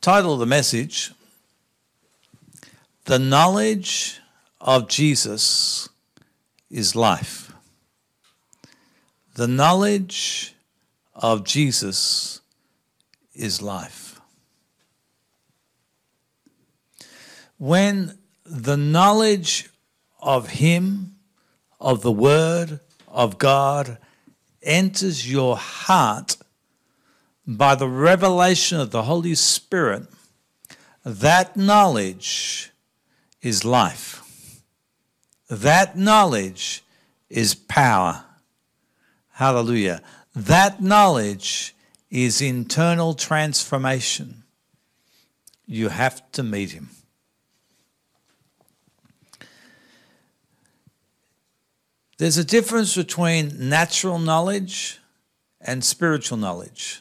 title of the message The Knowledge of Jesus is Life. The knowledge of Jesus is life. When the knowledge of Him, of the Word of God, enters your heart by the revelation of the Holy Spirit, that knowledge is life. That knowledge is power. Hallelujah. That knowledge is internal transformation. You have to meet him. There's a difference between natural knowledge and spiritual knowledge.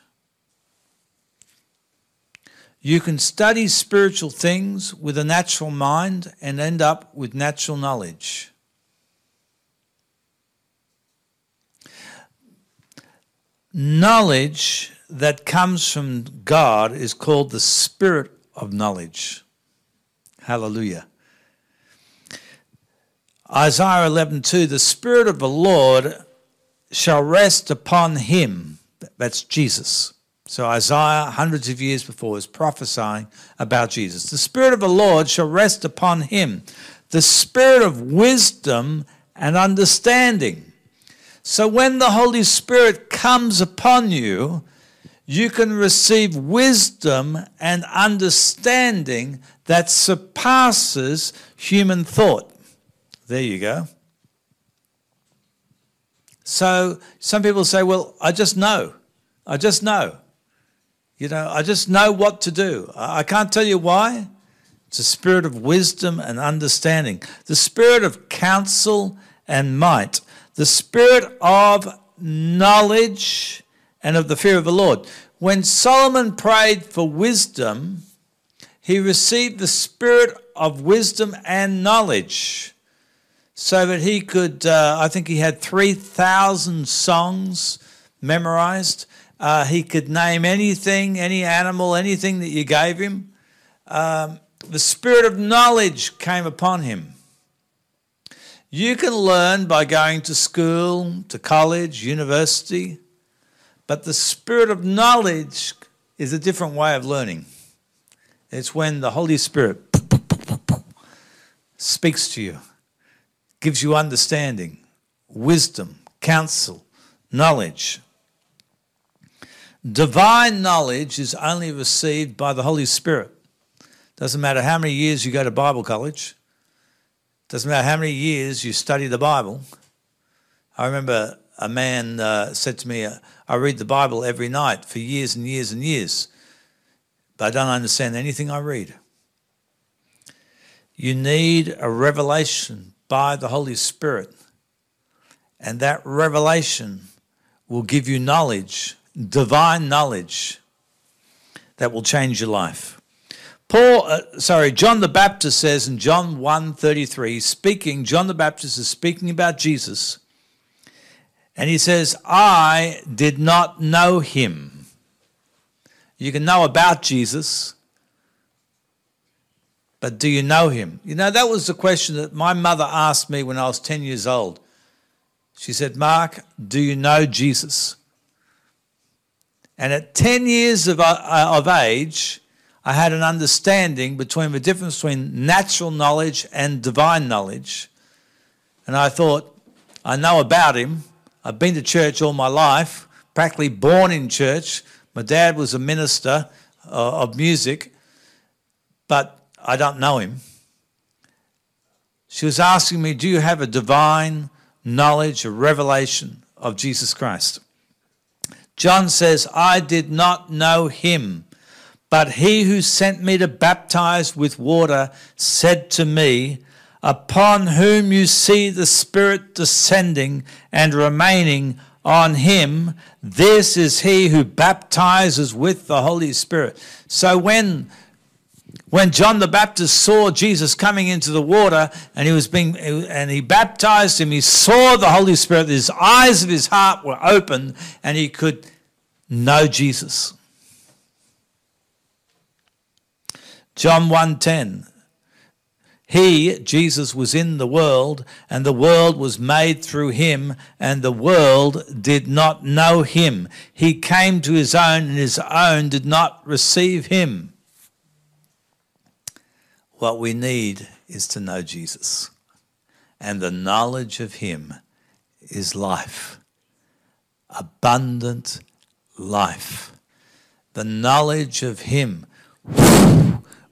You can study spiritual things with a natural mind and end up with natural knowledge. Knowledge that comes from God is called the spirit of knowledge. Hallelujah. Isaiah 11:2 The spirit of the Lord shall rest upon him that's Jesus. So Isaiah hundreds of years before is prophesying about Jesus. The spirit of the Lord shall rest upon him. The spirit of wisdom and understanding. So when the Holy Spirit comes upon you, you can receive wisdom and understanding that surpasses human thought. There you go. So some people say, well, I just know. I just know. You know, I just know what to do. I can't tell you why. It's a spirit of wisdom and understanding, the spirit of counsel and might, the spirit of knowledge and of the fear of the Lord. When Solomon prayed for wisdom, he received the spirit of wisdom and knowledge so that he could, uh, I think he had 3,000 songs memorized. Uh, he could name anything, any animal, anything that you gave him. Um, the spirit of knowledge came upon him. You can learn by going to school, to college, university, but the spirit of knowledge is a different way of learning. It's when the Holy Spirit speaks to you gives you understanding, wisdom, counsel, knowledge. Divine knowledge is only received by the Holy Spirit. Doesn't matter how many years you go to Bible college, doesn't matter how many years you study the Bible. I remember a man uh, said to me, I read the Bible every night for years and years and years, but I don't understand anything I read. You need a revelation by the Holy Spirit. And that revelation will give you knowledge, divine knowledge, that will change your life. Paul, uh, sorry, John the Baptist says in John 1:33, speaking, John the Baptist is speaking about Jesus, and he says, "I did not know him." You can know about Jesus, but do you know him? You know, that was the question that my mother asked me when I was 10 years old. She said, Mark, do you know Jesus? And at 10 years of, uh, of age, I had an understanding between the difference between natural knowledge and divine knowledge. And I thought, I know about him. I've been to church all my life, practically born in church. My dad was a minister uh, of music. But I don't know him. She was asking me, Do you have a divine knowledge, a revelation of Jesus Christ? John says, I did not know him, but he who sent me to baptize with water said to me, Upon whom you see the Spirit descending and remaining on him, this is he who baptizes with the Holy Spirit. So when when John the Baptist saw Jesus coming into the water and he was being and he baptized him, he saw the Holy Spirit, his eyes of his heart were open and he could know Jesus. John 1:10 He Jesus was in the world and the world was made through him and the world did not know him he came to his own and his own did not receive him What we need is to know Jesus and the knowledge of him is life abundant life the knowledge of him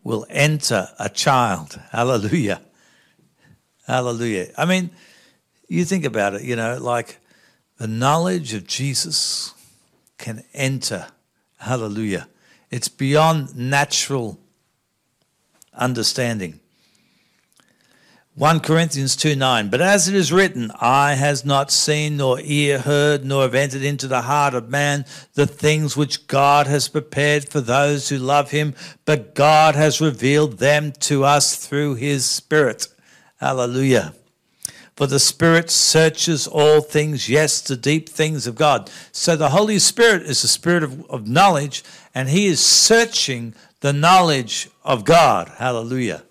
will enter a child. Hallelujah. Hallelujah. I mean, you think about it, you know, like the knowledge of Jesus can enter. Hallelujah. It's beyond natural understanding. 1 Corinthians 2 9. But as it is written, eye has not seen, nor ear heard, nor have entered into the heart of man the things which God has prepared for those who love him, but God has revealed them to us through his Spirit. Hallelujah. For the Spirit searches all things, yes, the deep things of God. So the Holy Spirit is the Spirit of, of knowledge, and he is searching the knowledge of God. Hallelujah.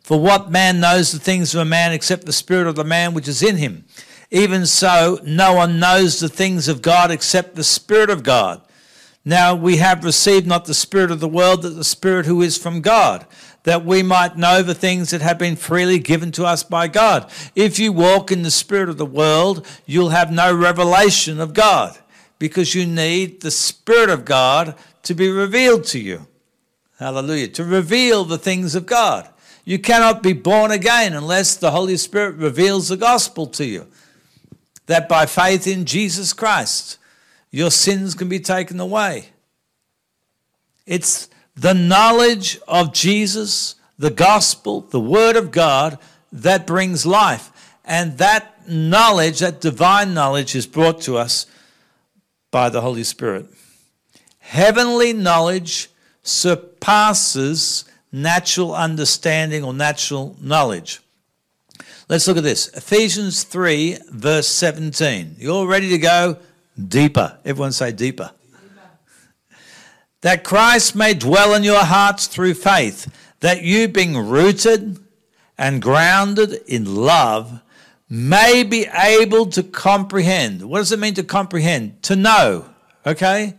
For what man knows the things of a man except the spirit of the man which is in him? Even so, no one knows the things of God except the Spirit of God. Now we have received not the Spirit of the world, but the Spirit who is from God, that we might know the things that have been freely given to us by God. If you walk in the Spirit of the world, you'll have no revelation of God, because you need the Spirit of God to be revealed to you. Hallelujah. To reveal the things of God. You cannot be born again unless the Holy Spirit reveals the gospel to you. That by faith in Jesus Christ, your sins can be taken away. It's the knowledge of Jesus, the gospel, the word of God that brings life. And that knowledge, that divine knowledge, is brought to us by the Holy Spirit. Heavenly knowledge surpasses natural understanding or natural knowledge. Let's look at this Ephesians 3, verse 17. You all ready to go deeper? Everyone say deeper. That Christ may dwell in your hearts through faith, that you, being rooted and grounded in love, may be able to comprehend. What does it mean to comprehend? To know, okay?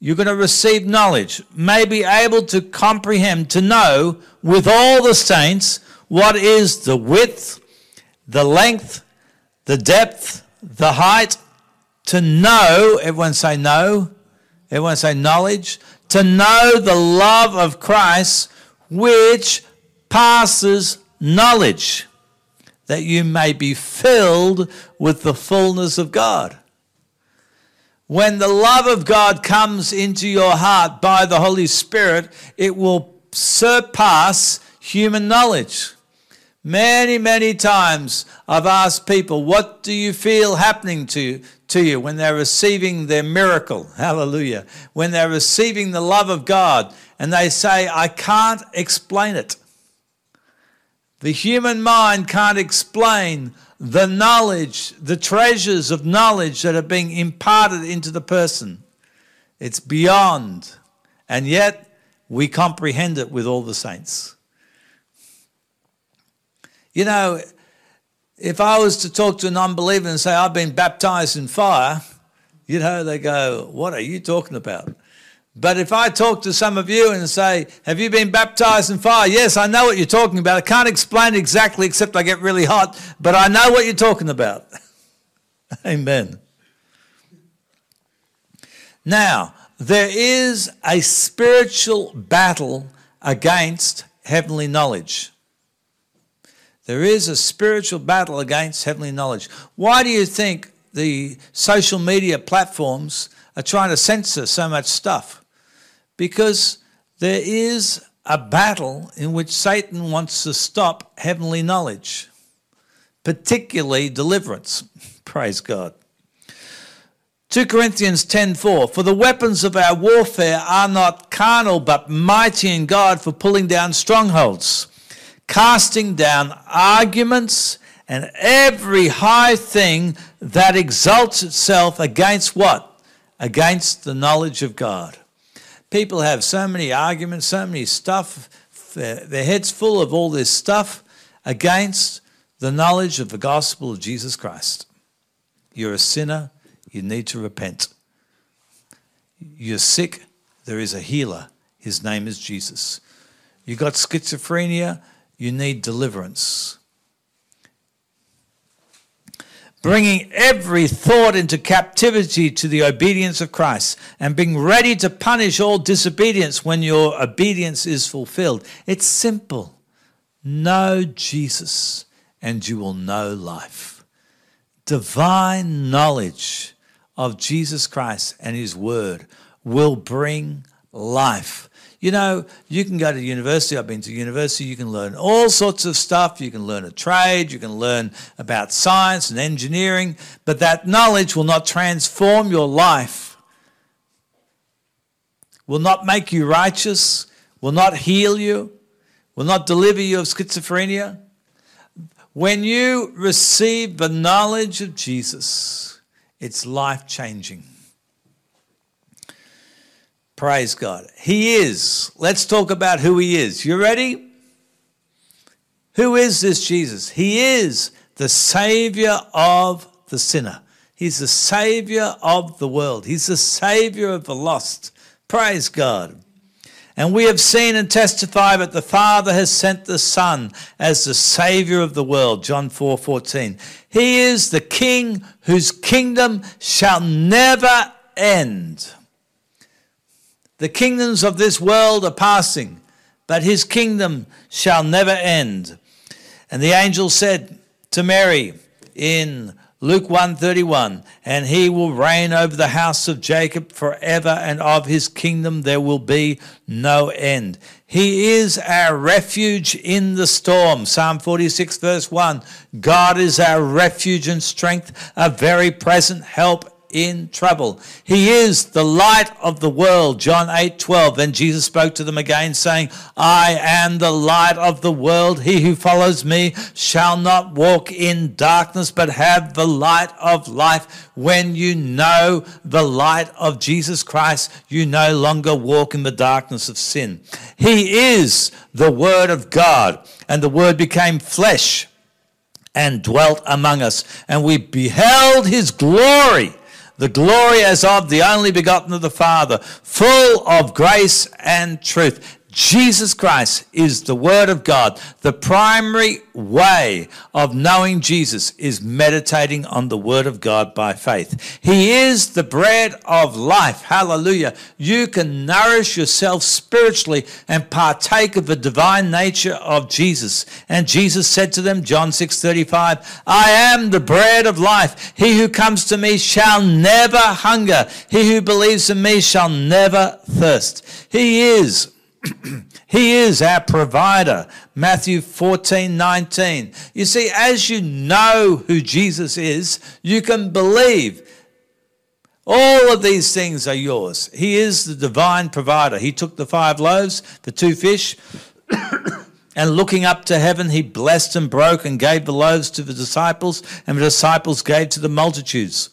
You're going to receive knowledge, may be able to comprehend, to know with all the saints what is the width, the length, the depth, the height, to know, everyone say know, everyone say knowledge, to know the love of Christ which passes knowledge, that you may be filled with the fullness of God. When the love of God comes into your heart by the Holy Spirit, it will surpass human knowledge. Many, many times I've asked people, what do you feel happening to, to you when they're receiving their miracle? Hallelujah. When they're receiving the love of God and they say, I can't explain it. The human mind can't explain the knowledge, the treasures of knowledge that are being imparted into the person. It's beyond. And yet, we comprehend it with all the saints. You know, if I was to talk to an unbeliever and say, I've been baptized in fire, you know, they go, What are you talking about? But if I talk to some of you and say, Have you been baptized in fire? Yes, I know what you're talking about. I can't explain exactly except I get really hot, but I know what you're talking about. Amen. Now, there is a spiritual battle against heavenly knowledge. There is a spiritual battle against heavenly knowledge. Why do you think the social media platforms are trying to censor so much stuff? Because there is a battle in which Satan wants to stop heavenly knowledge, particularly deliverance. Praise God. 2 Corinthians 10:4 For the weapons of our warfare are not carnal but mighty in God for pulling down strongholds casting down arguments and every high thing that exalts itself against what against the knowledge of God People have so many arguments, so many stuff, their heads full of all this stuff against the knowledge of the gospel of Jesus Christ. You're a sinner, you need to repent. You're sick, there is a healer. His name is Jesus. You got schizophrenia, you need deliverance bringing every thought into captivity to the obedience of Christ, and being ready to punish all disobedience when your obedience is fulfilled. It's simple. Know Jesus, and you will know life. Divine knowledge of Jesus Christ and His Word will bring life. You know, you can go to university. I've been to university. You can learn all sorts of stuff. You can learn a trade. You can learn about science and engineering. But that knowledge will not transform your life, will not make you righteous, will not heal you, will not deliver you of schizophrenia. When you receive the knowledge of Jesus, it's life changing. Praise God. He is. Let's talk about who he is. You ready? Who is this Jesus? He is the Savior of the sinner. He's the Savior of the world. He's the Savior of the lost. Praise God. And we have seen and testified that the Father has sent the Son as the Savior of the world. John 4 14. He is the King whose kingdom shall never end. The kingdoms of this world are passing, but his kingdom shall never end. And the angel said to Mary in Luke 131, and he will reign over the house of Jacob forever, and of his kingdom there will be no end. He is our refuge in the storm. Psalm 46, verse 1. God is our refuge and strength, a very present help in trouble. He is the light of the world. John 8 12. Then Jesus spoke to them again, saying, I am the light of the world. He who follows me shall not walk in darkness, but have the light of life. When you know the light of Jesus Christ, you no longer walk in the darkness of sin. He is the Word of God, and the Word became flesh and dwelt among us, and we beheld his glory the glory as of the only begotten of the Father, full of grace and truth. Jesus Christ is the Word of God. The primary way of knowing Jesus is meditating on the Word of God by faith. He is the bread of life. Hallelujah. You can nourish yourself spiritually and partake of the divine nature of Jesus. And Jesus said to them, John 6 35, I am the bread of life. He who comes to me shall never hunger. He who believes in me shall never thirst. He is he is our provider. Matthew 14, 19. You see, as you know who Jesus is, you can believe all of these things are yours. He is the divine provider. He took the five loaves, the two fish, and looking up to heaven, he blessed and broke and gave the loaves to the disciples, and the disciples gave to the multitudes.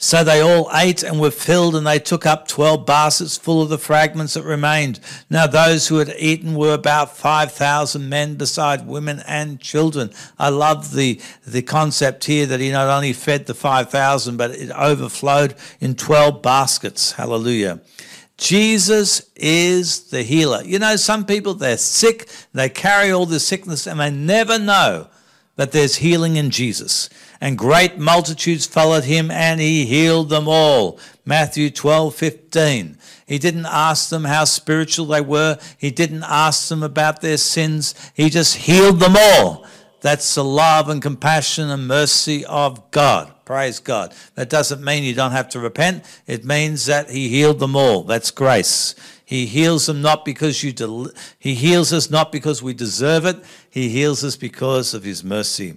So they all ate and were filled, and they took up twelve baskets full of the fragments that remained. Now those who had eaten were about five thousand men, beside women and children. I love the the concept here that he not only fed the five thousand, but it overflowed in twelve baskets. Hallelujah. Jesus is the healer. You know, some people they're sick, they carry all this sickness, and they never know that there's healing in Jesus and great multitudes followed him, and he healed them all. Matthew 12, 15. He didn't ask them how spiritual they were. He didn't ask them about their sins. He just healed them all. That's the love and compassion and mercy of God. Praise God. That doesn't mean you don't have to repent. It means that He healed them all. That's grace. He heals them not because you del- He heals us not because we deserve it. He heals us because of His mercy.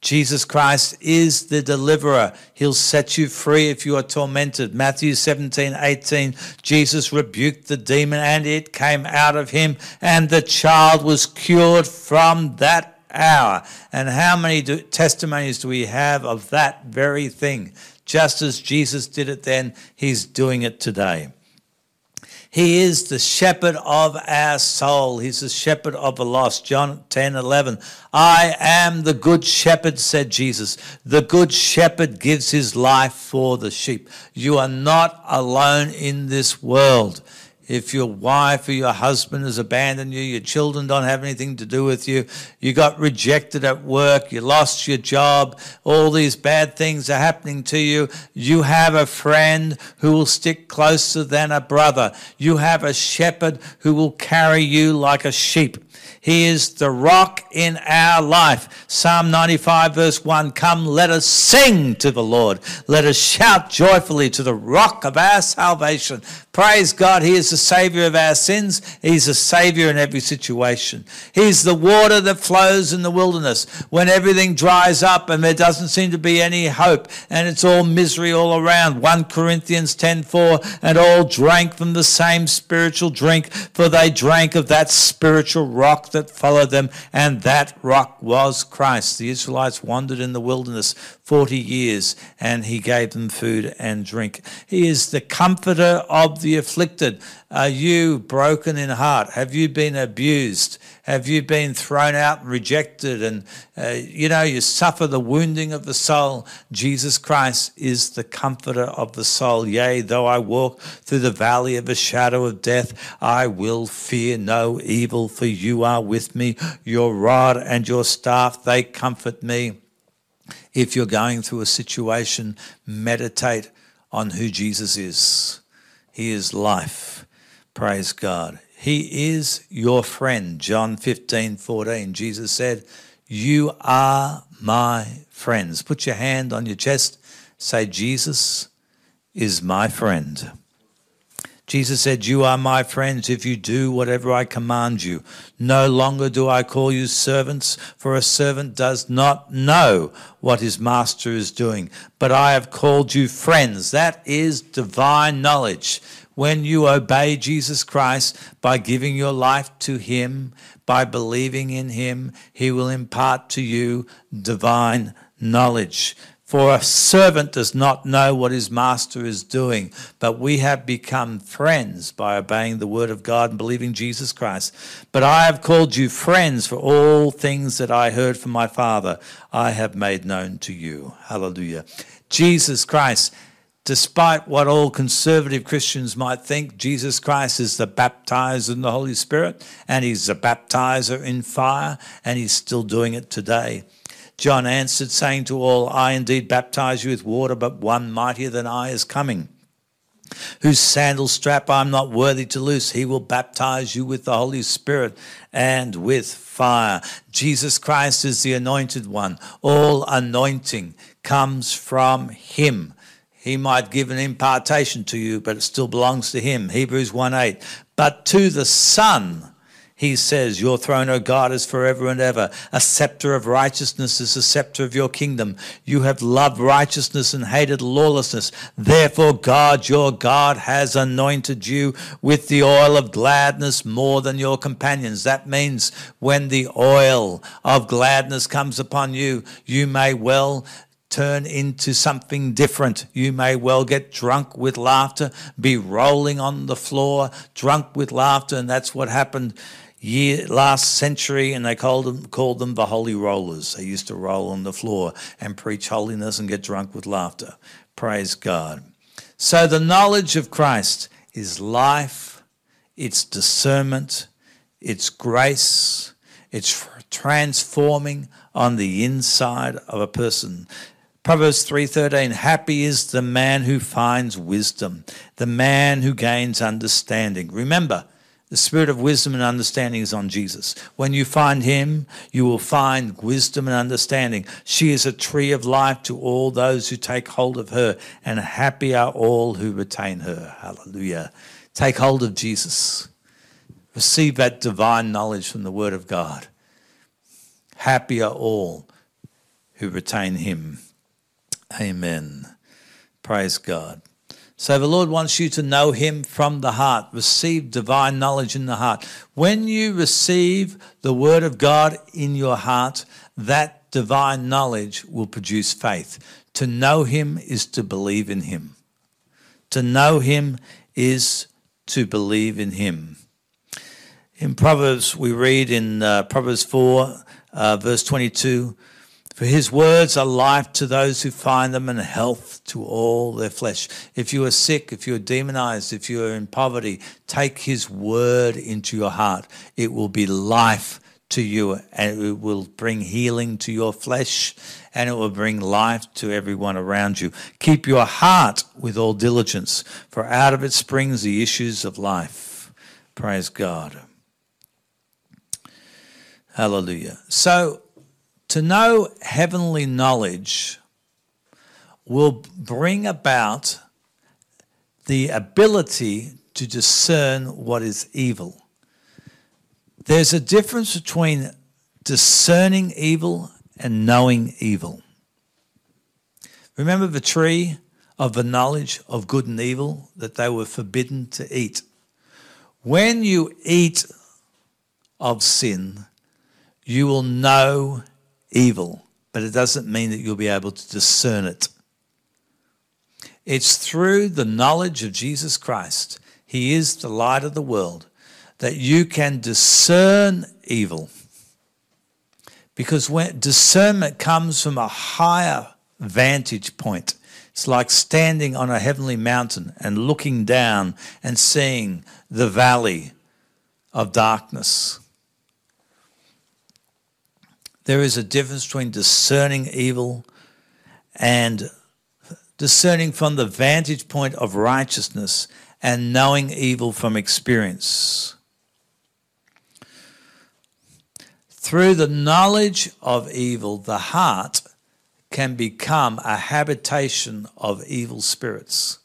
Jesus Christ is the deliverer. He'll set you free if you are tormented. Matthew 17, 18. Jesus rebuked the demon and it came out of him, and the child was cured from that hour. And how many do, testimonies do we have of that very thing? Just as Jesus did it then, he's doing it today. He is the shepherd of our soul. He's the shepherd of the lost. John 10 11. I am the good shepherd, said Jesus. The good shepherd gives his life for the sheep. You are not alone in this world if your wife or your husband has abandoned you, your children don't have anything to do with you, you got rejected at work, you lost your job, all these bad things are happening to you, you have a friend who will stick closer than a brother. You have a shepherd who will carry you like a sheep. He is the rock in our life. Psalm 95, verse 1 Come, let us sing to the Lord. Let us shout joyfully to the rock of our salvation. Praise God, He is the Savior of our sins. He's a Savior in every situation. He's the water that flows in the wilderness when everything dries up and there doesn't seem to be any hope and it's all misery all around. 1 Corinthians 10:4 and all drank from the same spiritual drink, for they drank of that spiritual rock that followed them, and that rock was Christ. The Israelites wandered in the wilderness 40 years and he gave them food and drink. He is the comforter of the afflicted. Are you broken in heart? Have you been abused? Have you been thrown out and rejected? And, uh, you know, you suffer the wounding of the soul. Jesus Christ is the comforter of the soul. Yea, though I walk through the valley of the shadow of death, I will fear no evil, for you are with me. Your rod and your staff, they comfort me. If you're going through a situation, meditate on who Jesus is. He is life. Praise God. He is your friend. John 15, 14. Jesus said, You are my friends. Put your hand on your chest. Say, Jesus is my friend. Jesus said, You are my friends if you do whatever I command you. No longer do I call you servants, for a servant does not know what his master is doing, but I have called you friends. That is divine knowledge. When you obey Jesus Christ by giving your life to him, by believing in him, he will impart to you divine knowledge. For a servant does not know what his master is doing, but we have become friends by obeying the word of God and believing Jesus Christ. But I have called you friends, for all things that I heard from my Father, I have made known to you. Hallelujah. Jesus Christ, despite what all conservative Christians might think, Jesus Christ is the baptizer in the Holy Spirit, and he's a baptizer in fire, and he's still doing it today. John answered, saying to all, I indeed baptize you with water, but one mightier than I is coming, whose sandal strap I'm not worthy to loose. He will baptize you with the Holy Spirit and with fire. Jesus Christ is the anointed one. All anointing comes from him. He might give an impartation to you, but it still belongs to him. Hebrews 1 8. But to the Son, he says, Your throne, O God, is forever and ever. A scepter of righteousness is the scepter of your kingdom. You have loved righteousness and hated lawlessness. Therefore, God, your God, has anointed you with the oil of gladness more than your companions. That means when the oil of gladness comes upon you, you may well turn into something different. You may well get drunk with laughter, be rolling on the floor, drunk with laughter, and that's what happened year last century, and they called them called them the holy rollers. They used to roll on the floor and preach holiness and get drunk with laughter. Praise God. So the knowledge of Christ is life, it's discernment, it's grace, it's transforming on the inside of a person. Proverbs 3:13 Happy is the man who finds wisdom, the man who gains understanding. Remember, the spirit of wisdom and understanding is on Jesus. When you find him, you will find wisdom and understanding. She is a tree of life to all those who take hold of her, and happy are all who retain her. Hallelujah. Take hold of Jesus. Receive that divine knowledge from the Word of God. Happy are all who retain him. Amen. Praise God. So the Lord wants you to know Him from the heart, receive divine knowledge in the heart. When you receive the Word of God in your heart, that divine knowledge will produce faith. To know Him is to believe in Him. To know Him is to believe in him. In Proverbs, we read in uh, Proverbs 4, uh, verse 22 For his words are life to those who find them and health to all their flesh. If you are sick, if you are demonized, if you are in poverty, take his word into your heart. It will be life to you and it will bring healing to your flesh and it will bring life to everyone around you. Keep your heart with all diligence, for out of it springs the issues of life. Praise God. Hallelujah. So, to know heavenly knowledge will bring about the ability to discern what is evil. There's a difference between discerning evil and knowing evil. Remember the tree of the knowledge of good and evil that they were forbidden to eat. When you eat of sin, you will know evil, but it doesn't mean that you'll be able to discern it. It's through the knowledge of Jesus Christ, He is the light of the world, that you can discern evil. Because when discernment comes from a higher vantage point, it's like standing on a heavenly mountain and looking down and seeing the valley of darkness. There is a difference between discerning evil and discerning from the vantage point of righteousness and knowing evil from experience. Through the knowledge of evil, the heart can become a habitation of evil spirits.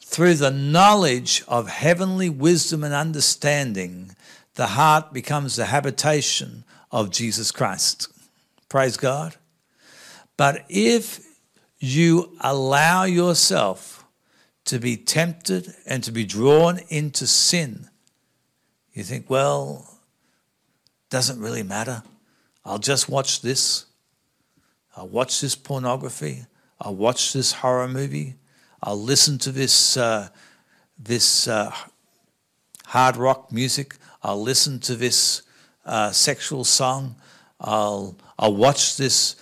Through the knowledge of heavenly wisdom and understanding, the heart becomes the habitation of Jesus Christ. Praise God. But if you allow yourself to be tempted and to be drawn into sin, you think, well, doesn't really matter. I'll just watch this. I'll watch this pornography. I'll watch this horror movie. I'll listen to this uh, this uh, hard rock music. I'll listen to this uh, sexual song. I'll I'll watch this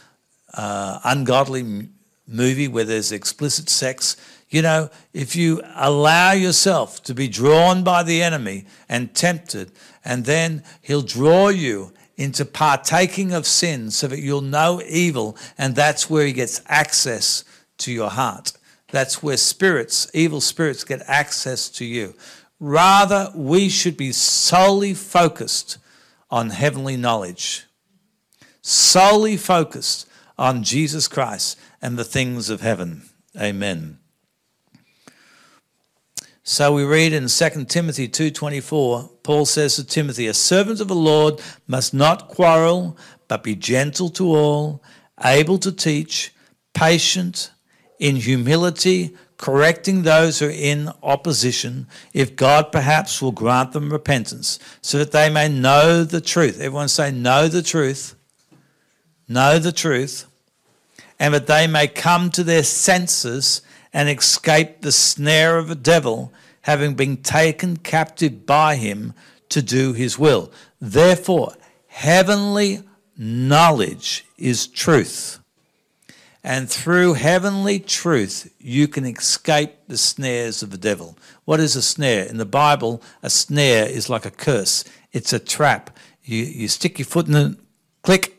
uh, ungodly movie where there's explicit sex. You know, if you allow yourself to be drawn by the enemy and tempted, and then he'll draw you into partaking of sin so that you'll know evil, and that's where he gets access to your heart. That's where spirits, evil spirits, get access to you. Rather, we should be solely focused on heavenly knowledge, solely focused on Jesus Christ and the things of heaven. Amen. So we read in 2 Timothy 2:24, Paul says to Timothy, "A servant of the Lord must not quarrel, but be gentle to all, able to teach, patient, in humility, correcting those who are in opposition, if God perhaps will grant them repentance, so that they may know the truth." Everyone say, "Know the truth." Know the truth, and that they may come to their senses and escape the snare of the devil, having been taken captive by him to do his will. Therefore, heavenly knowledge is truth. And through heavenly truth, you can escape the snares of the devil. What is a snare? In the Bible, a snare is like a curse, it's a trap. You, you stick your foot in it, click,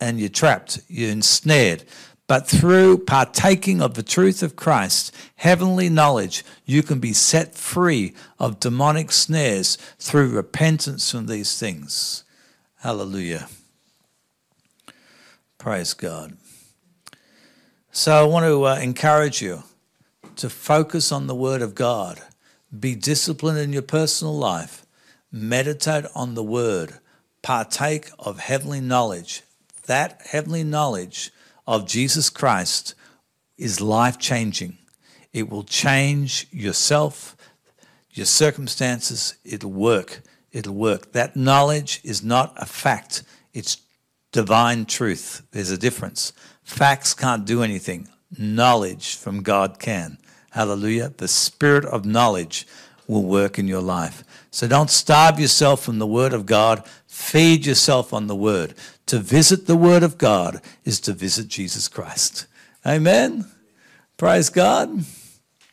and you're trapped, you're ensnared. But through partaking of the truth of Christ, heavenly knowledge, you can be set free of demonic snares through repentance from these things. Hallelujah. Praise God. So I want to uh, encourage you to focus on the Word of God. Be disciplined in your personal life. Meditate on the Word. Partake of heavenly knowledge. That heavenly knowledge of Jesus Christ is life changing. It will change yourself, your circumstances. It'll work. It'll work. That knowledge is not a fact, it's divine truth. There's a difference. Facts can't do anything, knowledge from God can. hallelujah, the spirit of knowledge will work in your life. So don't starve yourself from the Word of God. Feed yourself on the Word. To visit the Word of God is to visit Jesus Christ. Amen. Praise God.